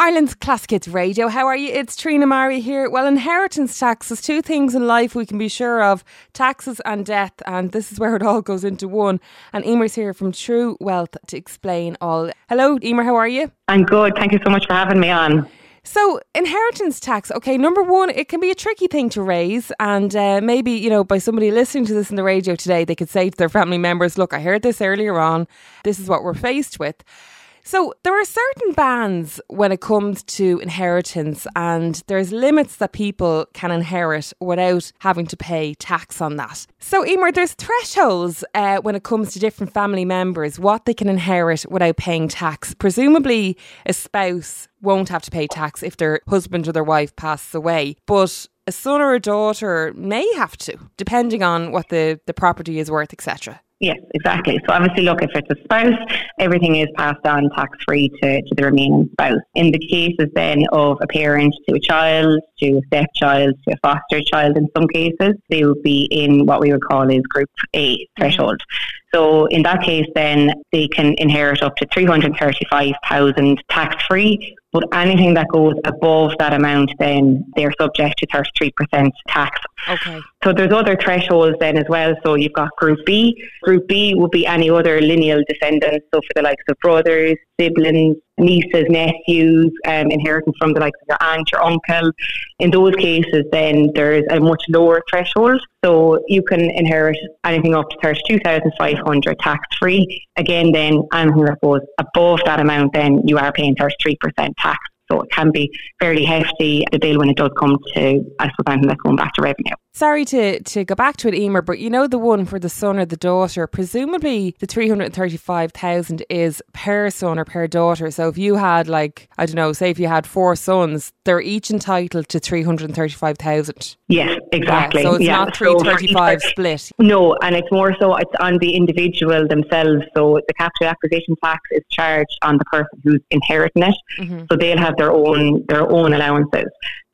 Ireland's Classic Hits Radio. How are you? It's Trina Mara here. Well, inheritance tax, there's two things in life we can be sure of taxes and death, and this is where it all goes into one. And Eimear's here from True Wealth to explain all. Hello, Eimear, how are you? I'm good. Thank you so much for having me on. So, inheritance tax, okay, number one, it can be a tricky thing to raise. And uh, maybe, you know, by somebody listening to this in the radio today, they could say to their family members, look, I heard this earlier on. This is what we're faced with. So there are certain bans when it comes to inheritance, and there's limits that people can inherit without having to pay tax on that. So, Eimear, there's thresholds uh, when it comes to different family members, what they can inherit without paying tax. Presumably, a spouse won't have to pay tax if their husband or their wife passes away, but a son or a daughter may have to, depending on what the, the property is worth, etc. Yes, exactly. So obviously, look, if it's a spouse, everything is passed on tax free to, to the remaining spouse. In the cases then of a parent to a child, to a stepchild, to a foster child, in some cases, they would be in what we would call is Group A threshold. So in that case, then they can inherit up to 335,000 tax free. But anything that goes above that amount, then they're subject to 33% tax. Okay. So there's other thresholds then as well. So you've got Group B. Group B will be any other lineal descendants. So for the likes of brothers, siblings, nieces, nephews, um, inheritance from the likes of your aunt, your uncle. In those cases, then there's a much lower threshold. So you can inherit anything up to 32,500 tax free. Again, then anything that goes above that amount, then you are paying 33% tax. So it can be fairly hefty, the bill, when it does come to, I suppose, anything that's going back to revenue. Sorry to, to go back to it, Eimear, but you know the one for the son or the daughter, presumably the 335,000 is per son or per daughter. So if you had like, I don't know, say if you had four sons, they're each entitled to 335,000. Yes, exactly. Yeah, so it's yeah. not 335 so split. No, and it's more so it's on the individual themselves. So the capital acquisition tax is charged on the person who's inheriting it. Mm-hmm. So they'll have their own their own allowances.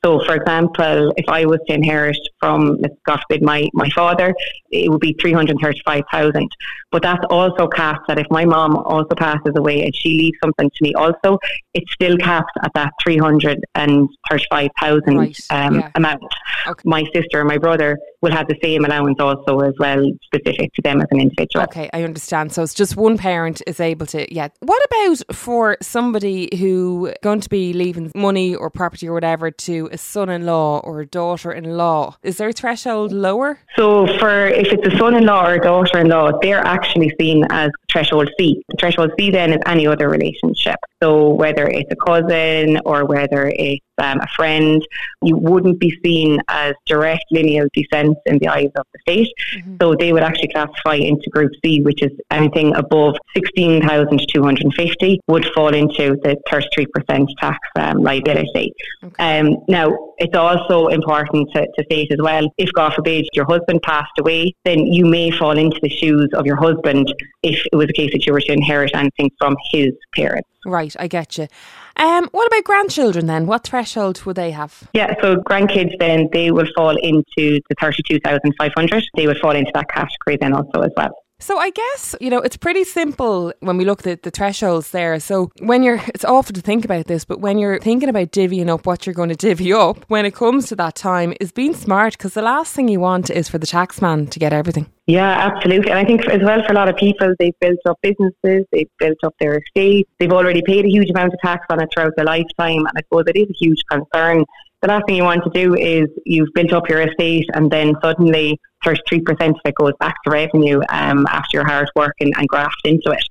So, for example, if I was to inherit from, God forbid, my, my father, it would be 335,000. But that's also capped that if my mom also passes away and she leaves something to me also, it's still capped at that 335,000 right. um, yeah. amount. Okay. My sister and my brother will have the same allowance also as well, specific to them as an individual. Okay, I understand. So it's just one parent is able to, yeah. What about for somebody who going to be leaving money or property or whatever to a son-in-law or a daughter-in-law. Is their threshold lower? So for if it's a son-in-law or a daughter-in-law, they're actually seen as threshold C. Threshold C then is any other relationship. So whether it's a cousin or whether it's um, a friend, you wouldn't be seen as direct lineal descent in the eyes of the state. Mm-hmm. So they would actually classify into Group C, which is anything above 16,250 would fall into the 33% tax um, liability. Okay. Um, now, it's also important to, to state as well, if God forbid your husband passed away, then you may fall into the shoes of your husband if it was a case that you were to inherit anything from his parents. Right, I get you. Um, what about grandchildren then? What threshold would they have? Yeah, so grandkids then they will fall into the thirty-two thousand five hundred. They would fall into that category then also as well. So I guess, you know, it's pretty simple when we look at the thresholds there. So when you're, it's awful to think about this, but when you're thinking about divvying up what you're going to divvy up when it comes to that time is being smart because the last thing you want is for the taxman to get everything. Yeah, absolutely. And I think as well for a lot of people, they've built up businesses, they've built up their estate, they've already paid a huge amount of tax on it throughout their lifetime. And I suppose it is a huge concern the last thing you want to do is you've built up your estate and then suddenly 33% of it goes back to revenue um, after your hard work and, and graft into it.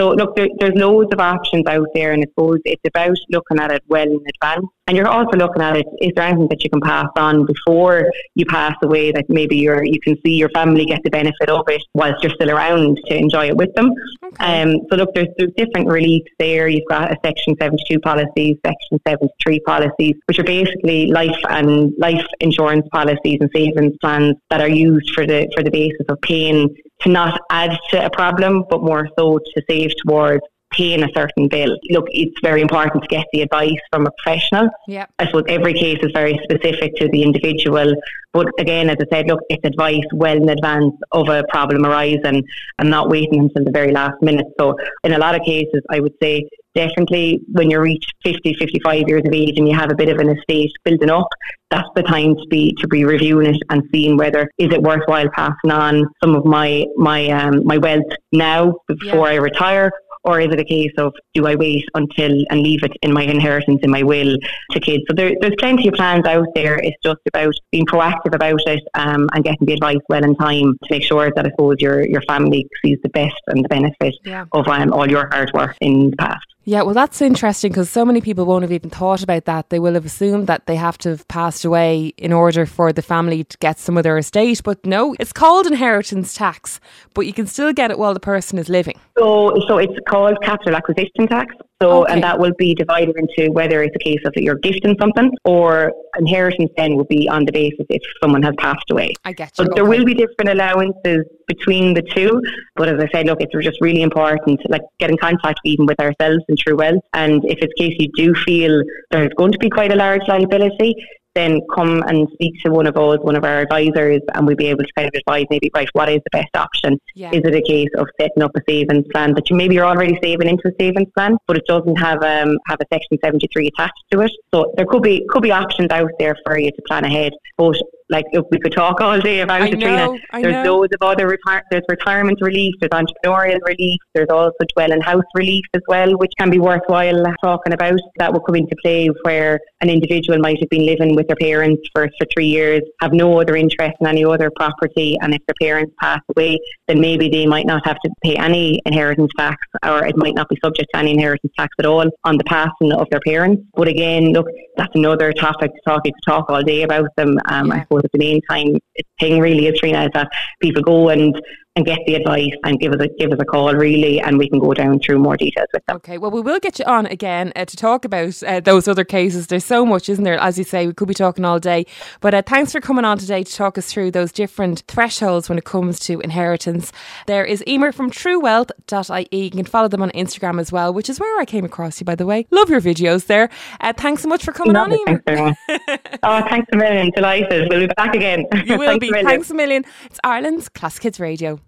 So look, there, there's loads of options out there, and I suppose it's about looking at it well in advance. And you're also looking at it: is there anything that you can pass on before you pass away that maybe you're you can see your family get the benefit of it whilst you're still around to enjoy it with them. Okay. Um, so look, there's there's different reliefs there. You've got a Section 72 policies, Section 73 policies, which are basically life and life insurance policies and savings plans that are used for the for the basis of paying to not add to a problem, but more so to save towards paying a certain bill. Look, it's very important to get the advice from a professional. Yeah. I suppose every case is very specific to the individual. But again, as I said, look, it's advice well in advance of a problem arising and not waiting until the very last minute. So in a lot of cases, I would say definitely when you reach 50, 55 years of age and you have a bit of an estate building up, that's the time to be to be reviewing it and seeing whether is it worthwhile passing on some of my my um, my wealth now before yeah. I retire or is it a case of do I wait until and leave it in my inheritance in my will to kids? So there, there's plenty of plans out there. It's just about being proactive about it um, and getting the advice well in time to make sure that I suppose your your family sees the best and the benefit yeah. of um, all your hard work in the past. Yeah, well, that's interesting because so many people won't have even thought about that. They will have assumed that they have to have passed away in order for the family to get some of their estate. But no, it's called inheritance tax, but you can still get it while the person is living. So, so it's called capital acquisition tax. So, okay. and that will be divided into whether it's a case of that you're gifting something or inheritance then will be on the basis if someone has passed away. I get you. But okay. there will be different allowances between the two. But as I said, look, it's just really important, like get in contact even with ourselves and True Wealth. And if it's case you do feel there's going to be quite a large liability, then come and speak to one of us, one of our advisors, and we'd be able to kind of advise maybe, right, what is the best option? Yeah. Is it a case of setting up a savings plan that you maybe you're already saving into a savings plan, but it doesn't have um, have a section 73 attached to it? So there could be could be options out there for you to plan ahead. But like if we could talk all day about it, Trina. There's know. loads of other retire- there's retirement relief, there's entrepreneurial relief, there's also dwelling house relief as well, which can be worthwhile talking about. That will come into play where an individual might have been living with their parents for, for three years, have no other interest in any other property, and if their parents pass away, then maybe they might not have to pay any inheritance tax, or it might not be subject to any inheritance tax at all on the passing of their parents. But again, look, that's another topic to talk. You could talk all day about them. Um, yeah. I suppose the main time thing really is Trina is that people go and and get the advice and give us a give us a call really and we can go down through more details with them. Okay, well we will get you on again uh, to talk about uh, those other cases. There's so much, isn't there? As you say, we could be talking all day. But uh, thanks for coming on today to talk us through those different thresholds when it comes to inheritance. There is Eimear from truewealth.ie. You can follow them on Instagram as well, which is where I came across you by the way. Love your videos there. Uh, thanks so much for coming on, Eimear. Thanks oh, thanks a million. Delighted. We'll be back again. You will thanks be. A thanks a million. It's Ireland's Classic Hits Radio.